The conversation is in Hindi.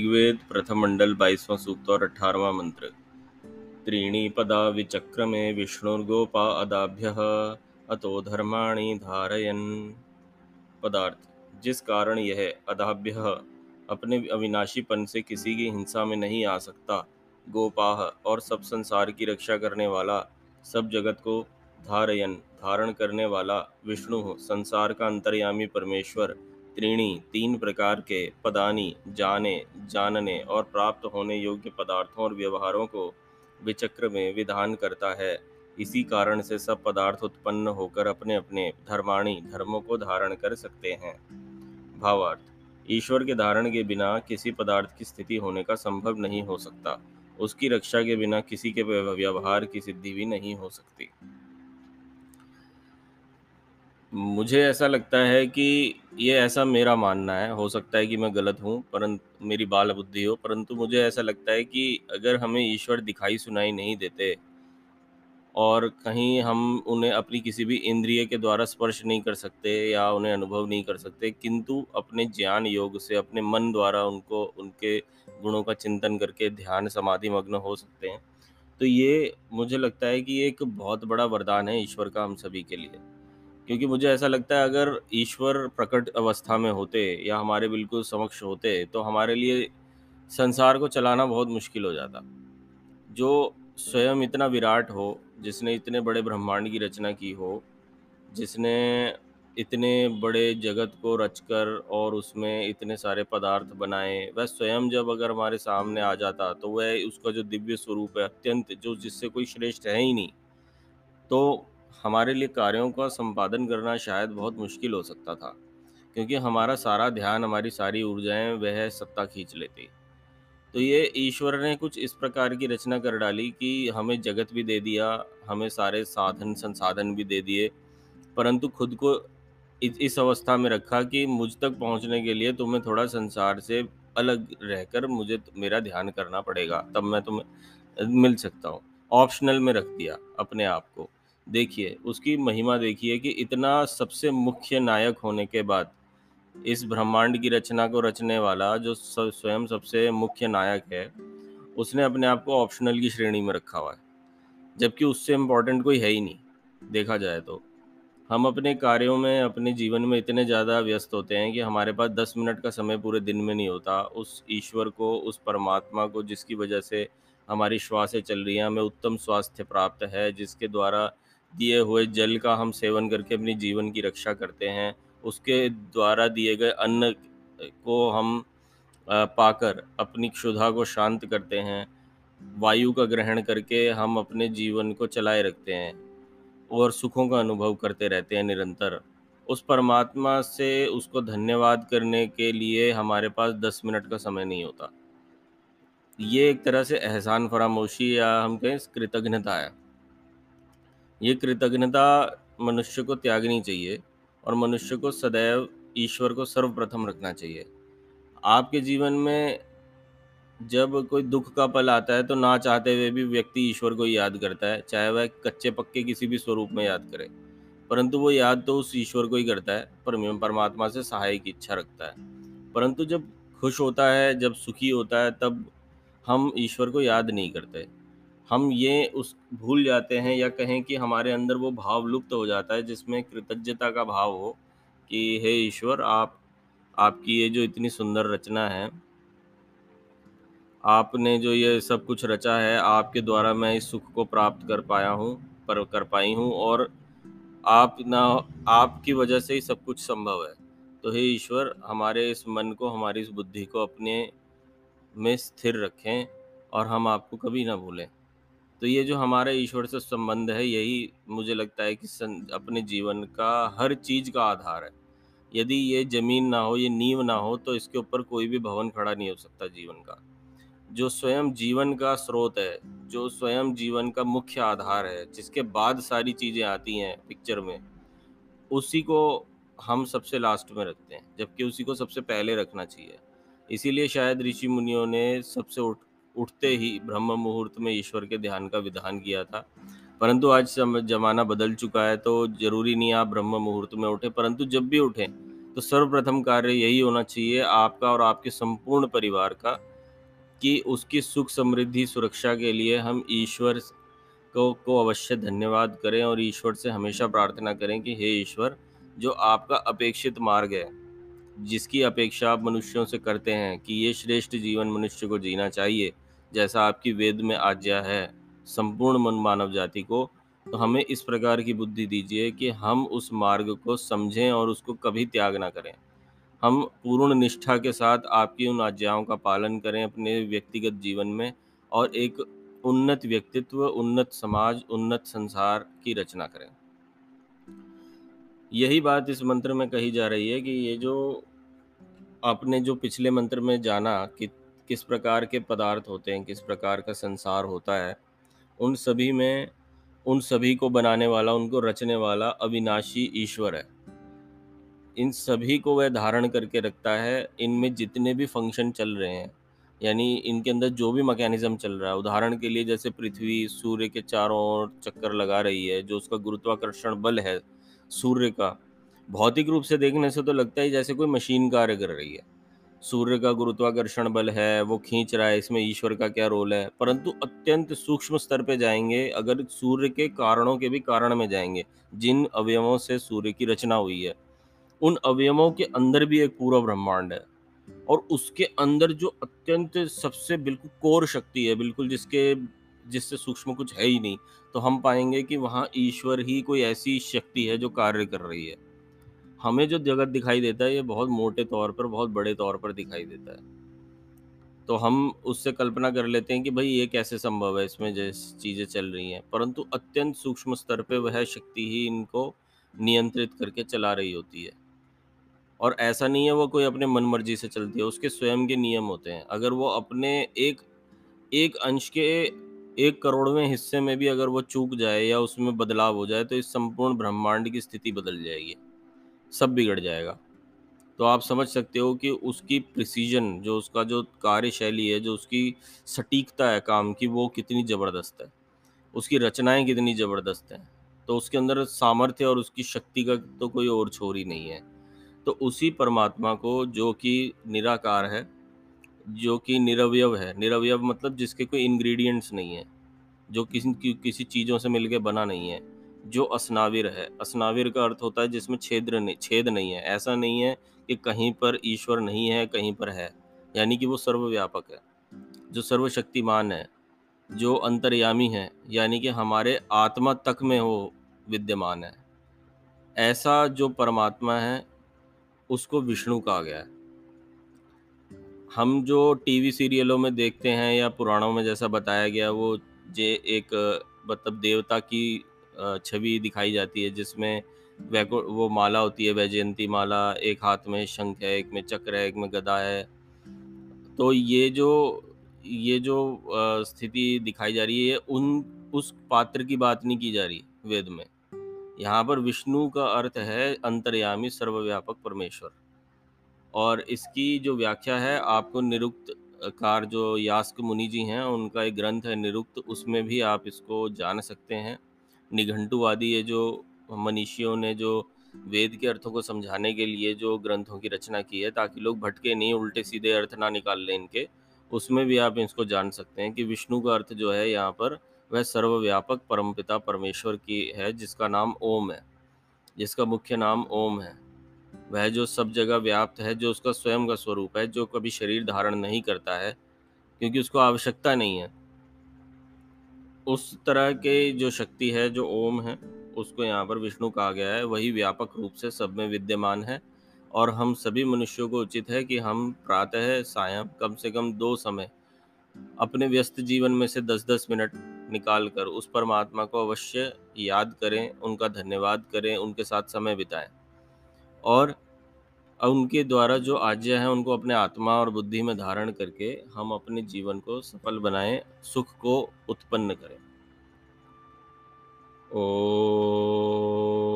ऋग्वेद प्रथम मंडल बाईसवां सूक्त और अठारहवां मंत्र। त्रीणी पदा विचक्रमे विष्णुर्गोपा अदाभ्य, अतो धर्माणि धारयन। पदार्थ, जिस कारण यह अदाभ्य, अपने अविनाशीपन से किसी की हिंसा में नहीं आ सकता गोपाह और सब संसार की रक्षा करने वाला, सब जगत को धारयन, धारण करने वाला विष्णु संसार का अंतर्यामी परमेश्वर। त्रीणी तीन प्रकार के पदानी जाने, जानने और प्राप्त होने योग्य पदार्थों और व्यवहारों को विचक्र में विधान करता है। इसी कारण से सब पदार्थ उत्पन्न होकर अपने अपने धर्माणी धर्मों को धारण कर सकते हैं। भावार्थ, ईश्वर के धारण के बिना किसी पदार्थ की स्थिति होने का संभव नहीं हो सकता। उसकी रक्षा के बिना किसी के व्यवहार की सिद्धि भी नहीं हो सकती। मुझे ऐसा लगता है कि ये ऐसा मेरा मानना है, हो सकता है कि मैं गलत हूँ, परंतु मेरी बाल बुद्धि हो, परंतु मुझे ऐसा लगता है कि अगर हमें ईश्वर दिखाई सुनाई नहीं देते और कहीं हम उन्हें अपनी किसी भी इंद्रिय के द्वारा स्पर्श नहीं कर सकते या उन्हें अनुभव नहीं कर सकते, किंतु अपने ज्ञान योग से, अपने मन द्वारा उनको, उनके गुणों का चिंतन करके ध्यान, समाधि, मग्न हो सकते हैं। तो ये मुझे लगता है कि एक बहुत बड़ा वरदान है ईश्वर का हम सभी के लिए। क्योंकि मुझे ऐसा लगता है अगर ईश्वर प्रकट अवस्था में होते या हमारे बिल्कुल समक्ष होते तो हमारे लिए संसार को चलाना बहुत मुश्किल हो जाता। जो स्वयं इतना विराट हो, जिसने इतने बड़े ब्रह्मांड की रचना की हो, जिसने इतने बड़े जगत को रचकर और उसमें इतने सारे पदार्थ बनाए, वह स्वयं जब अगर हमारे सामने आ जाता तो वह उसका जो दिव्य स्वरूप है अत्यंत, जो जिससे कोई श्रेष्ठ है ही नहीं तो हमारे लिए कार्यों का संपादन करना शायद बहुत मुश्किल हो सकता था, क्योंकि हमारा सारा ध्यान, हमारी सारी ऊर्जाएँ वह सत्ता खींच लेती। तो ये ईश्वर ने कुछ इस प्रकार की रचना कर डाली कि हमें जगत भी दे दिया, हमें सारे साधन, संसाधन भी दे दिए, परंतु खुद को इस अवस्था में रखा कि मुझ तक पहुँचने के लिए तुम्हें थोड़ा संसार से अलग रहकर मुझे मेरा ध्यान करना पड़ेगा, तब मैं तुम्हें, मिल सकता हूँ। ऑप्शनल में रख दिया अपने आप को। देखिए, उसकी महिमा देखिए कि इतना सबसे मुख्य नायक होने के बाद, इस ब्रह्मांड की रचना को रचने वाला जो स्वयं सबसे मुख्य नायक है, उसने अपने आप को ऑप्शनल की श्रेणी में रखा हुआ है। जबकि उससे इम्पोर्टेंट कोई है ही नहीं, देखा जाए तो। हम अपने कार्यों में, अपने जीवन में इतने ज़्यादा व्यस्त होते हैं कि हमारे पास दस मिनट का समय पूरे दिन में नहीं होता। उस ईश्वर को, उस परमात्मा को जिसकी वजह से हमारी श्वासें चल रही हैं, हमें उत्तम स्वास्थ्य प्राप्त है, जिसके द्वारा दिए हुए जल का हम सेवन करके अपनी जीवन की रक्षा करते हैं। उसके द्वारा दिए गए अन्न को हम पाकर अपनी क्षुधा को शांत करते हैं। वायु का ग्रहण करके हम अपने जीवन को चलाए रखते हैं और सुखों का अनुभव करते रहते हैं निरंतर। उस परमात्मा से उसको धन्यवाद करने के लिए हमारे पास दस मिनट का समय नहीं होता। ये एक तरह से एहसान फरामोशी या हम कहें कृतज्ञता है। ये कृतज्ञता मनुष्य को त्यागनी चाहिए और मनुष्य को सदैव ईश्वर को सर्वप्रथम रखना चाहिए। आपके जीवन में जब कोई दुख का पल आता है तो ना चाहते हुए भी व्यक्ति ईश्वर को याद करता है, चाहे वह कच्चे पक्के किसी भी स्वरूप में याद करे। परंतु वो याद तो उस ईश्वर को ही करता है पर परमात्मा से सहाय की इच्छा रखता है। परंतु जब खुश होता है, जब सुखी होता है, तब हम ईश्वर को याद नहीं करते। हम ये उस, भूल जाते हैं या कहें कि हमारे अंदर वो भाव लुप्त हो जाता है, जिसमें कृतज्ञता का भाव हो कि, हे ईश्वर, आप, आपकी ये जो इतनी सुंदर रचना है, आपने जो ये सब कुछ रचा है, आपके द्वारा मैं इस सुख को प्राप्त कर पाया हूँ, पर, कर पाई हूँ और आप ना, आपकी वजह से ही सब कुछ संभव है। तो हे ईश्वर, हमारे इस मन को, हमारी इस बुद्धि को अपने में स्थिर रखें और हम आपको कभी ना भूलें। तो ये जो हमारे ईश्वर से संबंध है, यही मुझे लगता है कि अपने जीवन का हर चीज़ का आधार है। यदि ये ज़मीन ना हो, ये नींव ना हो तो इसके ऊपर कोई भी भवन खड़ा नहीं हो सकता जीवन का। जो स्वयं जीवन का स्रोत है, जो स्वयं जीवन का मुख्य आधार है, जिसके बाद सारी चीज़ें आती हैं पिक्चर में, उसी को हम सबसे लास्ट में रखते हैं, जबकि उसी को सबसे पहले रखना चाहिए। इसीलिए शायद ऋषि मुनियों ने सबसे उठ उठते ही ब्रह्म मुहूर्त में ईश्वर के ध्यान का विधान किया था। परंतु आज जमाना बदल चुका है तो ज़रूरी नहीं आप ब्रह्म मुहूर्त में उठे, परंतु जब भी उठें तो सर्वप्रथम कार्य यही होना चाहिए आपका और आपके संपूर्ण परिवार का कि उसकी सुख समृद्धि सुरक्षा के लिए हम ईश्वर को को अवश्य धन्यवाद करें और ईश्वर से हमेशा प्रार्थना करें कि हे ईश्वर, जो आपका अपेक्षित मार्ग है जिसकी अपेक्षा आप मनुष्यों से करते हैं कि ये श्रेष्ठ जीवन मनुष्य को जीना चाहिए, जैसा आपकी वेद में आज्ञा है, संपूर्ण मन मानव जाति को तो हमें इस प्रकार की बुद्धि दीजिए कि हम उस मार्ग को समझें और उसको कभी त्याग ना करें। हम पूर्ण निष्ठा के साथ आपकी उन आज्ञाओं का पालन करें अपने व्यक्तिगत जीवन में और एक उन्नत व्यक्तित्व, उन्नत समाज, उन्नत संसार की रचना करें। यही बात इस मंत्र में कही जा रही है कि ये जो आपने जो पिछले मंत्र में जाना कि किस प्रकार के पदार्थ होते हैं, किस प्रकार का संसार होता है, उन सभी में, उन सभी को बनाने वाला, उनको रचने वाला अविनाशी ईश्वर है। इन सभी को वह धारण करके रखता है, इनमें जितने भी फ़ंक्शन चल रहे हैं, यानी इनके अंदर जो भी मैकेनिज्म चल रहा है, उदाहरण के लिए जैसे पृथ्वी सूर्य के चारों ओर चक्कर लगा रही है, जो उसका गुरुत्वाकर्षण बल है, सूर्य का भौतिक रूप से देखने से तो लगता है जैसे कोई मशीन कार्य कर रही है। सूर्य का गुरुत्वाकर्षण बल है, वो खींच रहा है, इसमें ईश्वर का क्या रोल है? परंतु अत्यंत सूक्ष्म स्तर पे जाएँगे, अगर सूर्य के कारणों के भी कारण में जाएँगे, जिन अवयवों से सूर्य की रचना हुई है, उन अवयवों के अंदर भी एक पूरा ब्रह्मांड है। और उसके अंदर जो अत्यंत सबसे बिल्कुल कोर शक्ति है, बिल्कुल जिसके, जिससे सूक्ष्म कुछ है ही नहीं तो हम पाएँगे कि वहाँ ईश्वर ही कोई ऐसी शक्ति है जो कार्य कर रही है। हमें जो जगत दिखाई देता है, ये बहुत मोटे तौर पर, बहुत बड़े तौर पर दिखाई देता है। तो हम उससे कल्पना कर लेते हैं कि भाई ये कैसे संभव है, इसमें जैसे चीज़ें चल रही हैं। परंतु अत्यंत सूक्ष्म स्तर पे वह शक्ति ही इनको नियंत्रित करके चला रही होती है। और ऐसा नहीं है, वो कोई अपने मन मर्ज़ी से चलती है, उसके स्वयं के नियम होते हैं। अगर वो अपने एक एक अंश के एक करोड़वें हिस्से में भी अगर वो चूक जाए या उसमें बदलाव हो जाए तो इस संपूर्ण ब्रह्मांड की स्थिति बदल जाएगी। सब बिगड़ जाएगा। तो आप समझ सकते हो कि उसकी प्रिसीजन जो उसका जो कार्यशैली है, जो उसकी सटीकता है काम की, वो कितनी ज़बरदस्त है। उसकी रचनाएँ कितनी ज़बरदस्त हैं। तो उसके अंदर सामर्थ्य और उसकी शक्ति का तो कोई और छोर ही नहीं है। तो उसी परमात्मा को जो कि निराकार है, जो कि निरवयव है, निरवयव मतलब जिसके कोई इंग्रेडिएंट्स नहीं है, जो किसी किसी चीज़ों से मिलके बना नहीं है जो असनाविर है। असनाविर का अर्थ होता है जिसमें छेद्र नहीं, छेद नहीं है। ऐसा नहीं है कि कहीं पर ईश्वर नहीं है, कहीं पर है। यानी कि वो सर्वव्यापक है। जो सर्वशक्तिमान है, जो अंतर्यामी है, यानी कि हमारे आत्मा तक में वो विद्यमान है। ऐसा जो परमात्मा है, उसको विष्णु कहा गया है। हम जो टीवी सीरियलों में देखते हैं या पुराणों में जैसा बताया गया, वो जे एक मतलब देवता की छवि दिखाई जाती है, जिसमें वो माला होती है, वैजयंती माला, एक हाथ में शंख है, एक में चक्र है, एक में गदा है। तो ये जो ये जो स्थिति दिखाई जा रही है उन, उस पात्र की बात नहीं की जा रही वेद में। यहाँ पर विष्णु का अर्थ है अंतर्यामी सर्वव्यापक परमेश्वर। और इसकी जो व्याख्या है, आपको निरुक्त कार जो यास्क मुनि जी हैं, उनका एक ग्रंथ है निरुक्त, उसमें भी आप इसको जान सकते हैं। निघंटुवादी ये जो मनीषियों ने जो वेद के अर्थों को समझाने के लिए जो ग्रंथों की रचना की है, ताकि लोग भटके नहीं, उल्टे सीधे अर्थ ना निकाल लें इनके, उसमें भी आप इसको जान सकते हैं कि विष्णु का अर्थ जो है यहाँ पर, वह सर्वव्यापक परमपिता परमेश्वर की है, जिसका नाम ओम है, जिसका मुख्य नाम ओम है। वह जो सब जगह व्याप्त है, जो उसका स्वयं का स्वरूप है, जो कभी शरीर धारण नहीं करता है, क्योंकि उसको आवश्यकता नहीं है। उस तरह के जो शक्ति है, जो ओम है, उसको यहाँ पर विष्णु कहा गया है। वही व्यापक रूप से सब में विद्यमान है और हम सभी मनुष्यों को उचित है कि हम प्रातः सायं कम से कम दो समय अपने व्यस्त जीवन में से दस दस मिनट निकाल कर उस परमात्मा को अवश्य याद करें, उनका धन्यवाद करें, उनके साथ समय बिताएँ। और उनके द्वारा जो आज्ञा है, उनको अपने आत्मा और बुद्धि में धारण करके हम अपने जीवन को सफल बनाएँ, सुख को उत्पन्न करें। ओ